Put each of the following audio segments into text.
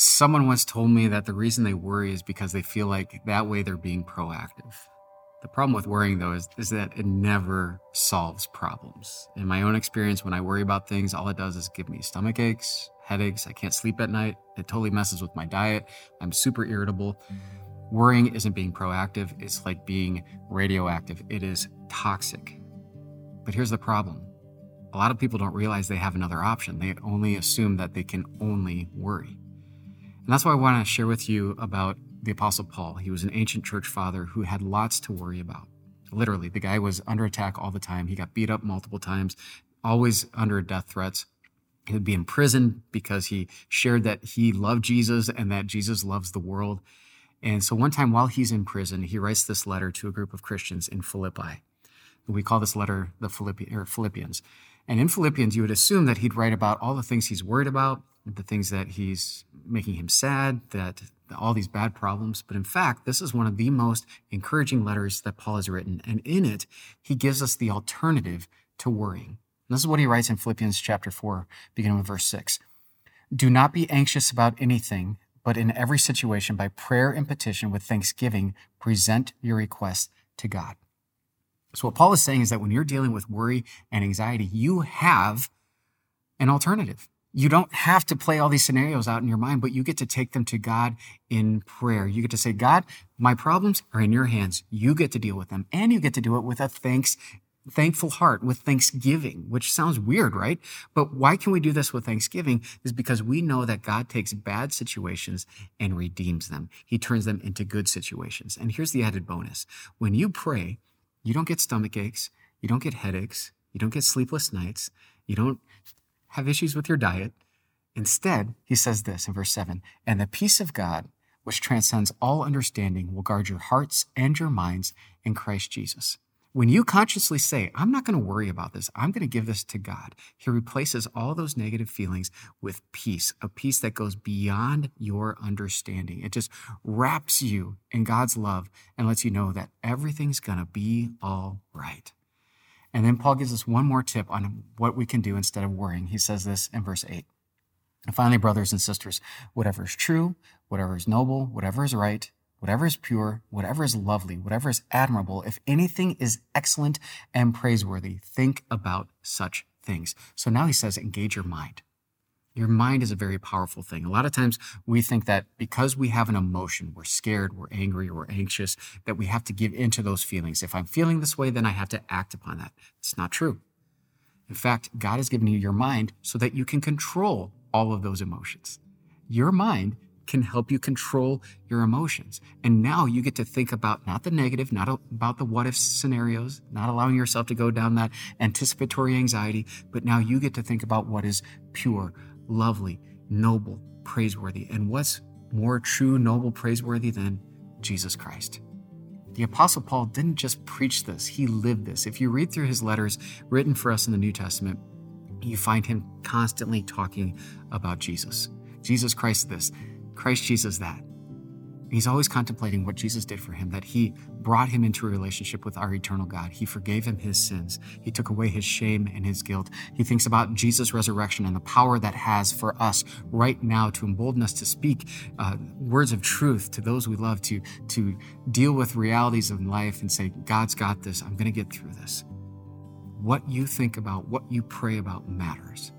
Someone once told me that the reason they worry is because they feel like that way they're being proactive. The problem with worrying, though, is, is that it never solves problems. In my own experience, when I worry about things, all it does is give me stomach aches, headaches. I can't sleep at night. It totally messes with my diet. I'm super irritable. Worrying isn't being proactive, it's like being radioactive. It is toxic. But here's the problem a lot of people don't realize they have another option. They only assume that they can only worry. And that's why I want to share with you about the Apostle Paul. He was an ancient church father who had lots to worry about. Literally, the guy was under attack all the time. He got beat up multiple times, always under death threats. He would be in prison because he shared that he loved Jesus and that Jesus loves the world. And so one time while he's in prison, he writes this letter to a group of Christians in Philippi. We call this letter the Philippians. And in Philippians, you would assume that he'd write about all the things he's worried about, the things that he's making him sad, that all these bad problems. But in fact, this is one of the most encouraging letters that Paul has written. And in it, he gives us the alternative to worrying. And this is what he writes in Philippians chapter 4, beginning with verse 6. Do not be anxious about anything, but in every situation, by prayer and petition with thanksgiving, present your requests to God. So, what Paul is saying is that when you're dealing with worry and anxiety, you have an alternative. You don't have to play all these scenarios out in your mind, but you get to take them to God in prayer. You get to say, God, my problems are in your hands. You get to deal with them. And you get to do it with a thanks, thankful heart, with thanksgiving, which sounds weird, right? But why can we do this with thanksgiving? Is because we know that God takes bad situations and redeems them. He turns them into good situations. And here's the added bonus. When you pray, you don't get stomach aches. You don't get headaches. You don't get sleepless nights. You don't have issues with your diet. Instead, he says this in verse 7 And the peace of God, which transcends all understanding, will guard your hearts and your minds in Christ Jesus. When you consciously say, I'm not going to worry about this, I'm going to give this to God, He replaces all those negative feelings with peace, a peace that goes beyond your understanding. It just wraps you in God's love and lets you know that everything's going to be all right. And then Paul gives us one more tip on what we can do instead of worrying. He says this in verse 8. And finally, brothers and sisters, whatever is true, whatever is noble, whatever is right, whatever is pure, whatever is lovely, whatever is admirable, if anything is excellent and praiseworthy, think about such things. So now he says, engage your mind. Your mind is a very powerful thing. A lot of times we think that because we have an emotion, we're scared, we're angry, we're anxious, that we have to give into those feelings. If I'm feeling this way, then I have to act upon that. It's not true. In fact, God has given you your mind so that you can control all of those emotions. Your mind can help you control your emotions. And now you get to think about not the negative, not about the what if scenarios, not allowing yourself to go down that anticipatory anxiety, but now you get to think about what is pure, lovely, noble, praiseworthy. And what's more true, noble, praiseworthy than Jesus Christ? The Apostle Paul didn't just preach this, he lived this. If you read through his letters written for us in the New Testament, you find him constantly talking about Jesus. Jesus Christ, this, Christ Jesus, that. He's always contemplating what Jesus did for him, that he brought him into a relationship with our eternal God. He forgave him his sins. He took away his shame and his guilt. He thinks about Jesus' resurrection and the power that has for us right now to embolden us to speak uh, words of truth to those we love, to, to deal with realities of life and say, God's got this. I'm going to get through this. What you think about, what you pray about matters.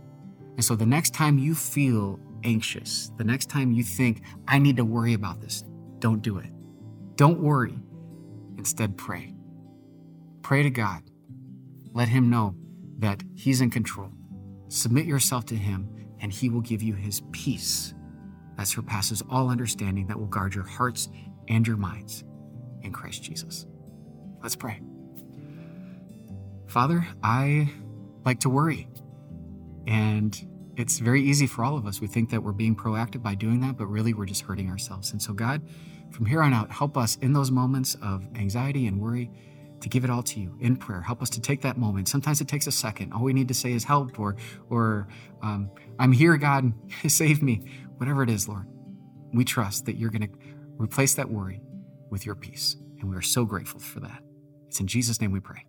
And so the next time you feel anxious, the next time you think, I need to worry about this, don't do it. Don't worry. Instead, pray. Pray to God. Let Him know that He's in control. Submit yourself to Him, and He will give you His peace that surpasses all understanding, that will guard your hearts and your minds in Christ Jesus. Let's pray. Father, I like to worry. And it's very easy for all of us. We think that we're being proactive by doing that, but really we're just hurting ourselves. And so, God, from here on out, help us in those moments of anxiety and worry to give it all to you in prayer. Help us to take that moment. Sometimes it takes a second. All we need to say is help or, or um, I'm here, God, save me. Whatever it is, Lord, we trust that you're going to replace that worry with your peace. And we are so grateful for that. It's in Jesus' name we pray.